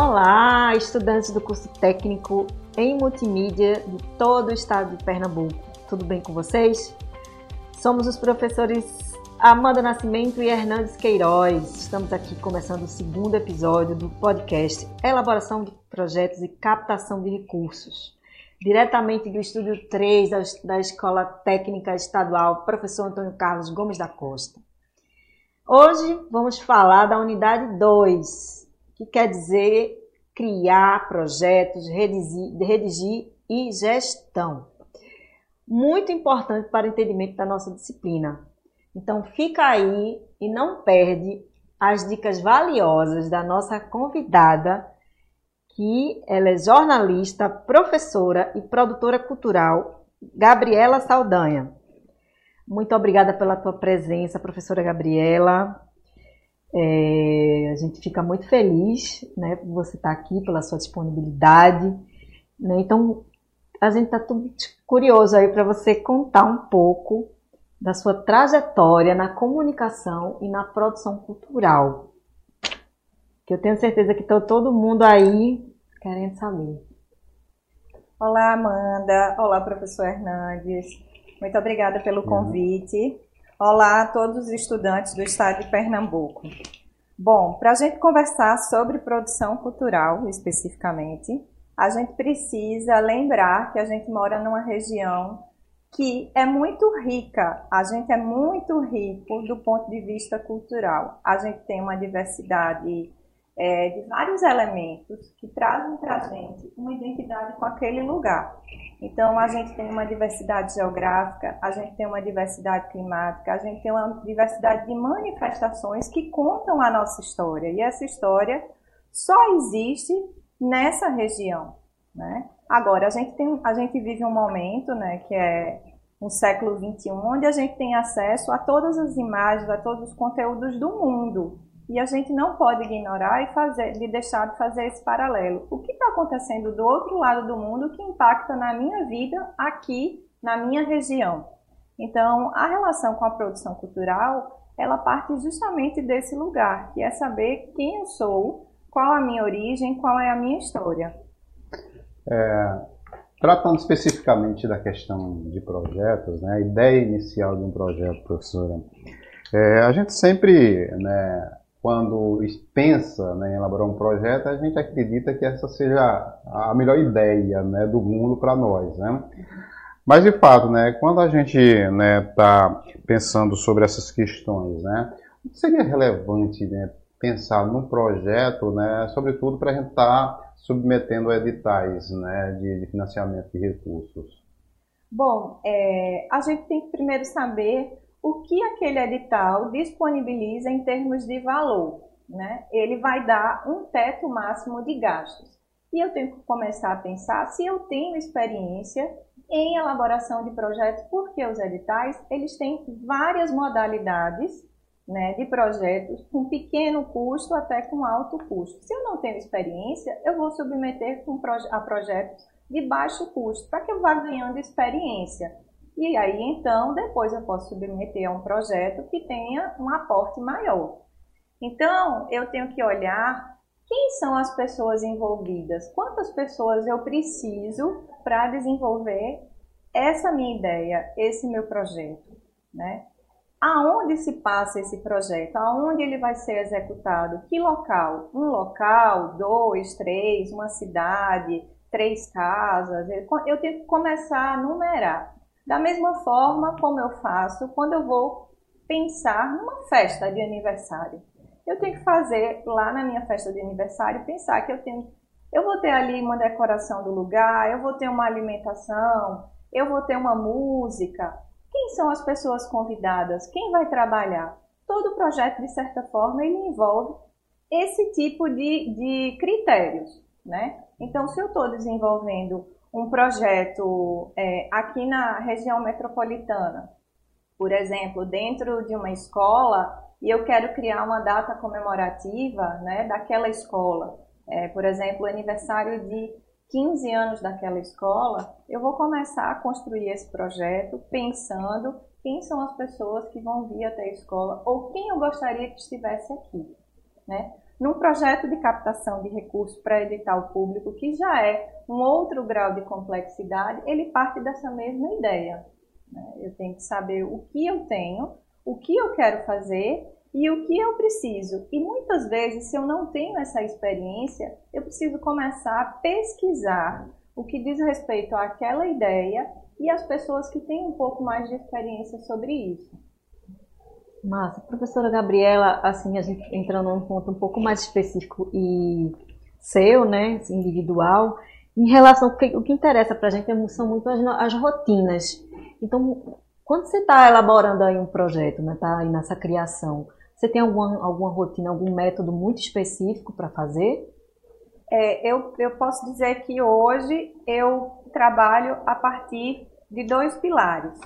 Olá, estudantes do curso técnico em multimídia de todo o estado de Pernambuco. Tudo bem com vocês? Somos os professores Amanda Nascimento e Hernandes Queiroz. Estamos aqui começando o segundo episódio do podcast Elaboração de Projetos e Captação de Recursos. Diretamente do estúdio 3 da Escola Técnica Estadual, professor Antônio Carlos Gomes da Costa. Hoje vamos falar da unidade 2, que quer dizer criar projetos, redigir, redigir e gestão. Muito importante para o entendimento da nossa disciplina. Então fica aí e não perde as dicas valiosas da nossa convidada, que ela é jornalista, professora e produtora cultural, Gabriela Saldanha. Muito obrigada pela tua presença, professora Gabriela. É, a gente fica muito feliz né, por você estar aqui, pela sua disponibilidade. Né? Então, a gente está curioso aí para você contar um pouco da sua trajetória na comunicação e na produção cultural. Que eu tenho certeza que está todo mundo aí querendo saber. Olá, Amanda. Olá, professor Hernandes. Muito obrigada pelo convite. Olá a todos os estudantes do estado de Pernambuco. Bom, para a gente conversar sobre produção cultural especificamente, a gente precisa lembrar que a gente mora numa região que é muito rica, a gente é muito rico do ponto de vista cultural. A gente tem uma diversidade é, de vários elementos que trazem para a gente uma identidade com aquele lugar. Então, a gente tem uma diversidade geográfica, a gente tem uma diversidade climática, a gente tem uma diversidade de manifestações que contam a nossa história. E essa história só existe nessa região, né? Agora, a gente, tem, a gente vive um momento, né, que é um século XXI, onde a gente tem acesso a todas as imagens, a todos os conteúdos do mundo. E a gente não pode ignorar e fazer, de deixar de fazer esse paralelo. O que está acontecendo do outro lado do mundo que impacta na minha vida aqui na minha região? Então, a relação com a produção cultural, ela parte justamente desse lugar, que é saber quem eu sou, qual a minha origem, qual é a minha história. É, tratando especificamente da questão de projetos, né, a ideia inicial de um projeto, professora, é, a gente sempre né, quando pensa né, em elaborar um projeto, a gente acredita que essa seja a melhor ideia né, do mundo para nós. Né? Mas, de fato, né, quando a gente está né, pensando sobre essas questões, né, seria relevante né, pensar num projeto, né, sobretudo para a gente estar tá submetendo editais né, de, de financiamento de recursos? Bom, é, a gente tem que primeiro saber o que aquele edital disponibiliza em termos de valor. Né? Ele vai dar um teto máximo de gastos. E eu tenho que começar a pensar se eu tenho experiência em elaboração de projetos, porque os editais eles têm várias modalidades né, de projetos com pequeno custo até com alto custo. Se eu não tenho experiência, eu vou submeter a projetos de baixo custo, para que eu vá ganhando experiência. E aí, então, depois eu posso submeter a um projeto que tenha um aporte maior. Então, eu tenho que olhar quem são as pessoas envolvidas, quantas pessoas eu preciso para desenvolver essa minha ideia, esse meu projeto, né? Aonde se passa esse projeto? Aonde ele vai ser executado? Que local? Um local, dois, três, uma cidade, três casas. Eu tenho que começar a numerar. Da mesma forma como eu faço quando eu vou pensar numa festa de aniversário. Eu tenho que fazer lá na minha festa de aniversário, pensar que eu tenho, eu vou ter ali uma decoração do lugar, eu vou ter uma alimentação, eu vou ter uma música. Quem são as pessoas convidadas? Quem vai trabalhar? Todo projeto, de certa forma, ele envolve esse tipo de, de critérios, né? Então, se eu estou desenvolvendo um projeto é, aqui na região metropolitana, por exemplo, dentro de uma escola, e eu quero criar uma data comemorativa né, daquela escola, é, por exemplo, aniversário de 15 anos daquela escola, eu vou começar a construir esse projeto pensando quem são as pessoas que vão vir até a escola ou quem eu gostaria que estivesse aqui. Né? Num projeto de captação de recursos para edital público, que já é um outro grau de complexidade, ele parte dessa mesma ideia. Né? Eu tenho que saber o que eu tenho, o que eu quero fazer e o que eu preciso. E muitas vezes, se eu não tenho essa experiência, eu preciso começar a pesquisar o que diz respeito àquela ideia e as pessoas que têm um pouco mais de experiência sobre isso. Massa. Professora Gabriela, assim, a gente entrando num ponto um pouco mais específico e seu, né, individual, em relação, porque o que interessa para a gente são muito as, as rotinas. Então, quando você está elaborando aí um projeto, né, tá aí nessa criação, você tem alguma, alguma rotina, algum método muito específico para fazer? É, eu, eu posso dizer que hoje eu trabalho a partir de dois pilares,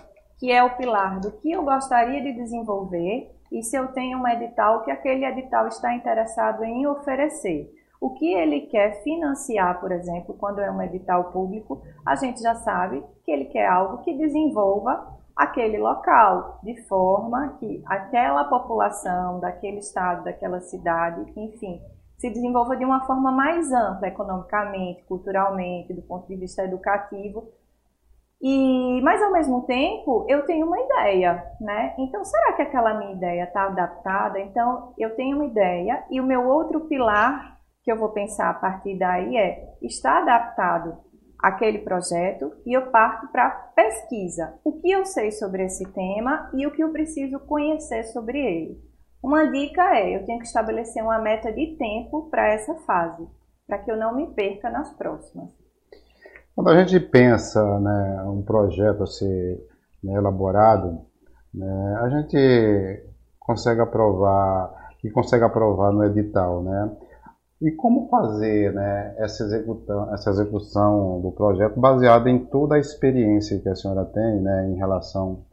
que é o pilar do que eu gostaria de desenvolver e se eu tenho um edital que aquele edital está interessado em oferecer. O que ele quer financiar, por exemplo, quando é um edital público, a gente já sabe que ele quer algo que desenvolva aquele local, de forma que aquela população daquele estado, daquela cidade, enfim, se desenvolva de uma forma mais ampla, economicamente, culturalmente, do ponto de vista educativo. E, mas ao mesmo tempo, eu tenho uma ideia, né? Então, será que aquela minha ideia está adaptada? Então, eu tenho uma ideia e o meu outro pilar que eu vou pensar a partir daí é: está adaptado aquele projeto e eu parto para pesquisa. O que eu sei sobre esse tema e o que eu preciso conhecer sobre ele. Uma dica é, eu tenho que estabelecer uma meta de tempo para essa fase, para que eu não me perca nas próximas. Quando a gente pensa né, um projeto a ser né, elaborado, né, a gente consegue aprovar e consegue aprovar no edital, né? E como fazer né, essa, execução, essa execução do projeto baseada em toda a experiência que a senhora tem né, em relação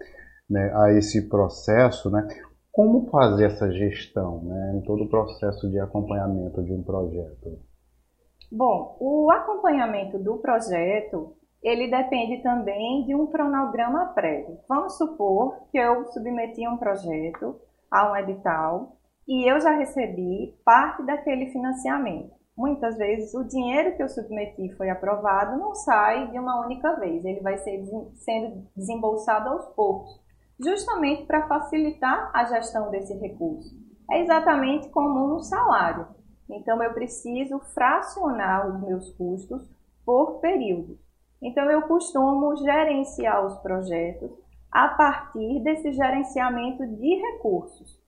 né, a esse processo, né? Como fazer essa gestão né, em todo o processo de acompanhamento de um projeto? Bom, o acompanhamento do projeto, ele depende também de um cronograma prévio. Vamos supor que eu submeti um projeto a um edital e eu já recebi parte daquele financiamento. Muitas vezes o dinheiro que eu submeti foi aprovado não sai de uma única vez, ele vai ser sendo desembolsado aos poucos justamente para facilitar a gestão desse recurso. É exatamente como um salário. Então, eu preciso fracionar os meus custos por período. Então, eu costumo gerenciar os projetos a partir desse gerenciamento de recursos.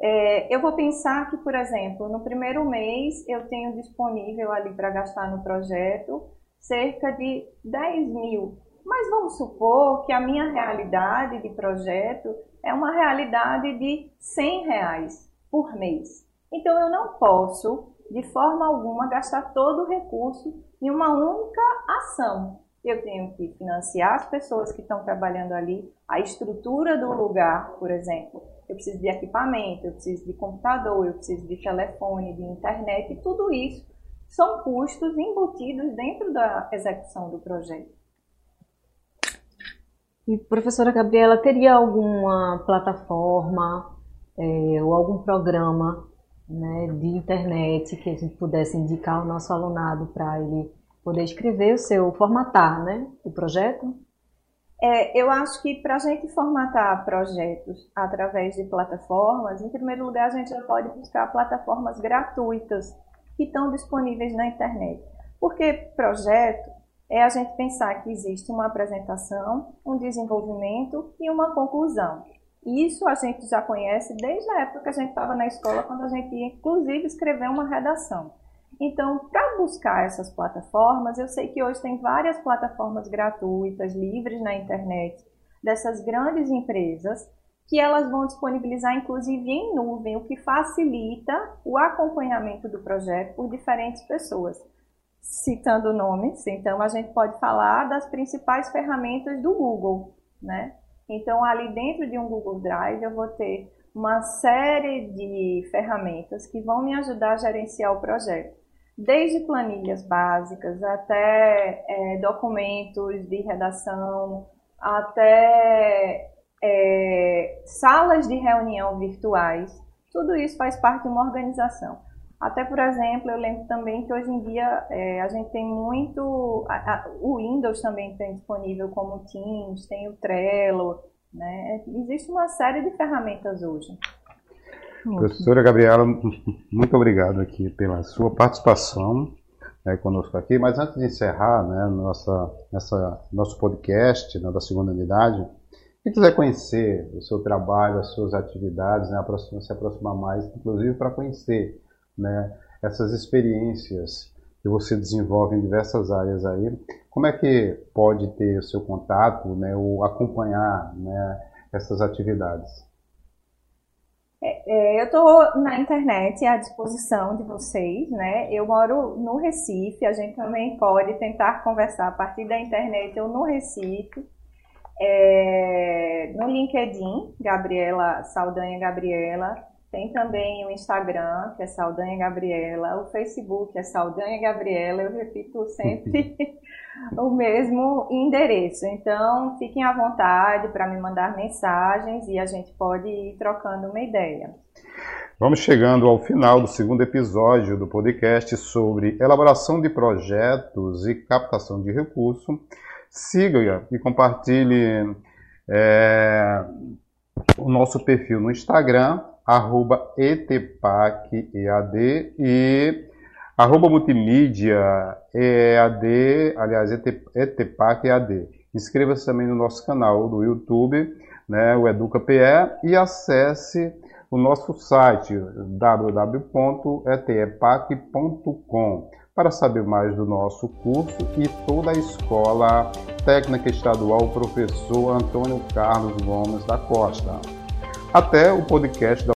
É, eu vou pensar que, por exemplo, no primeiro mês eu tenho disponível ali para gastar no projeto cerca de 10 mil mas vamos supor que a minha realidade de projeto é uma realidade de 100 reais por mês. Então eu não posso, de forma alguma, gastar todo o recurso em uma única ação. Eu tenho que financiar as pessoas que estão trabalhando ali, a estrutura do lugar, por exemplo. Eu preciso de equipamento, eu preciso de computador, eu preciso de telefone, de internet, tudo isso são custos embutidos dentro da execução do projeto. E professora Gabriela, teria alguma plataforma é, ou algum programa né, de internet que a gente pudesse indicar ao nosso alunado para ele poder escrever o seu, formatar né, o projeto? É, eu acho que para a gente formatar projetos através de plataformas, em primeiro lugar a gente já pode buscar plataformas gratuitas que estão disponíveis na internet. Porque projeto é a gente pensar que existe uma apresentação, um desenvolvimento e uma conclusão. Isso a gente já conhece desde a época que a gente estava na escola, quando a gente ia, inclusive, escrever uma redação. Então, para buscar essas plataformas, eu sei que hoje tem várias plataformas gratuitas, livres na internet, dessas grandes empresas, que elas vão disponibilizar, inclusive, em nuvem, o que facilita o acompanhamento do projeto por diferentes pessoas citando nomes, então a gente pode falar das principais ferramentas do Google, né? Então, ali dentro de um Google Drive, eu vou ter uma série de ferramentas que vão me ajudar a gerenciar o projeto. Desde planilhas básicas até é, documentos de redação, até é, salas de reunião virtuais. Tudo isso faz parte de uma organização. Até, por exemplo, eu lembro também que hoje em dia é, a gente tem muito. A, a, o Windows também tem disponível como Teams, tem o Trello, né? Existe uma série de ferramentas hoje. Professora Gabriela, muito obrigado aqui pela sua participação né, conosco aqui. Mas antes de encerrar né, nossa, nosso podcast né, da segunda unidade, quem quiser conhecer o seu trabalho, as suas atividades, né, se aproximar mais, inclusive para conhecer né, essas experiências que você desenvolve em diversas áreas aí, como é que pode ter o seu contato, né, ou acompanhar né, essas atividades? É, é eu estou na internet à disposição de vocês, né? Eu moro no Recife, a gente também pode tentar conversar a partir da internet ou no Recife. É, no LinkedIn, Gabriela Saldanha Gabriela, tem também o Instagram, que é Saldanha Gabriela, o Facebook é Saldanha Gabriela, eu repito sempre o mesmo endereço. Então, fiquem à vontade para me mandar mensagens e a gente pode ir trocando uma ideia. Vamos chegando ao final do segundo episódio do podcast sobre elaboração de projetos e captação de recursos. Siga e compartilhe é, o nosso perfil no Instagram, arroba etpacead e arroba multimídia EAD, aliás, etpacead. Inscreva-se também no nosso canal do YouTube, né, o EducaPE, e acesse o nosso site www.etepac.com para saber mais do nosso curso e toda a Escola Técnica Estadual Professor Antônio Carlos Gomes da Costa. Até o podcast da